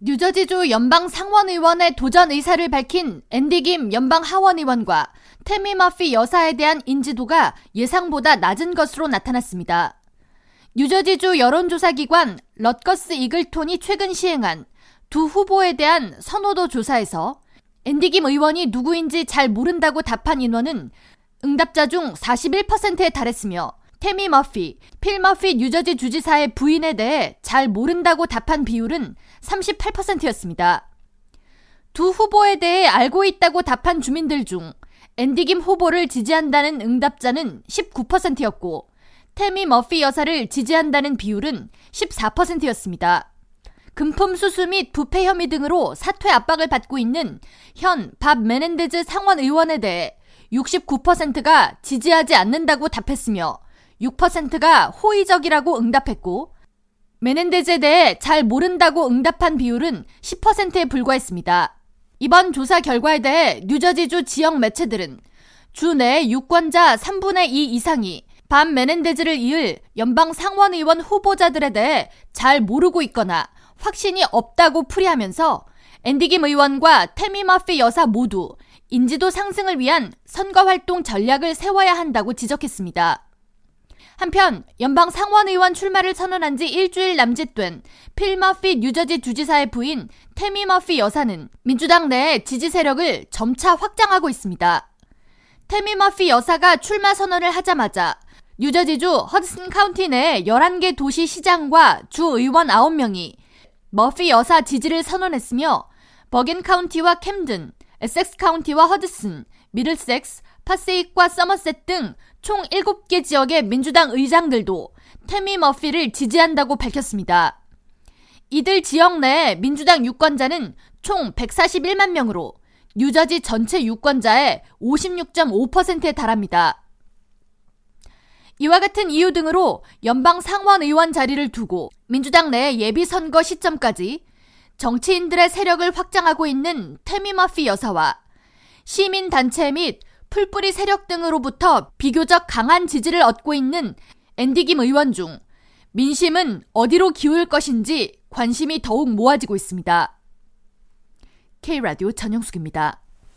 뉴저지주 연방 상원의원의 도전 의사를 밝힌 앤디 김 연방 하원의원과 태미 머피 여사에 대한 인지도가 예상보다 낮은 것으로 나타났습니다. 뉴저지주 여론조사기관 럿거스 이글톤이 최근 시행한 두 후보에 대한 선호도 조사에서 앤디 김 의원이 누구인지 잘 모른다고 답한 인원은 응답자 중 41%에 달했으며 태미 머피, 필 머피 뉴저지 주지사의 부인에 대해 잘 모른다고 답한 비율은 38%였습니다. 두 후보에 대해 알고 있다고 답한 주민들 중 앤디 김 후보를 지지한다는 응답자는 19%였고 테미 머피 여사를 지지한다는 비율은 14%였습니다. 금품 수수 및 부패 혐의 등으로 사퇴 압박을 받고 있는 현 밥 메넨데즈 상원 의원에 대해 69%가 지지하지 않는다고 답했으며 6%가 호의적이라고 응답했고 메넨데즈에 대해 잘 모른다고 응답한 비율은 10%에 불과했습니다. 이번 조사 결과에 대해 뉴저지주 지역 매체들은 주 내 유권자 3분의 2 이상이 반 메넨데즈를 이을 연방 상원의원 후보자들에 대해 잘 모르고 있거나 확신이 없다고 풀이하면서 앤디김 의원과 테미 마피 여사 모두 인지도 상승을 위한 선거 활동 전략을 세워야 한다고 지적했습니다. 한편 연방 상원의원 출마를 선언한 지 일주일 남짓된 필 머피 뉴저지 주지사의 부인 태미 머피 여사는 민주당 내 지지 세력을 점차 확장하고 있습니다. 태미 머피 여사가 출마 선언을 하자마자 뉴저지주 허드슨 카운티 내 11개 도시 시장과 주 의원 9명이 머피 여사 지지를 선언했으며 버겐 카운티와 캠든, 에섹스 카운티와 허드슨, 미들섹스, 파세이크와 서머셋 등 총 7개 지역의 민주당 의장들도 테미 머피를 지지한다고 밝혔습니다. 이들 지역 내 민주당 유권자는 총 141만 명으로 뉴저지 전체 유권자의 56.5%에 달합니다. 이와 같은 이유 등으로 연방 상원 의원 자리를 두고 민주당 내 예비 선거 시점까지 정치인들의 세력을 확장하고 있는 테미 머피 여사와 시민 단체 및 풀뿌리 세력 등으로부터 비교적 강한 지지를 얻고 있는 앤디 김 의원 중 민심은 어디로 기울 것인지 관심이 더욱 모아지고 있습니다. K라디오 전영숙입니다.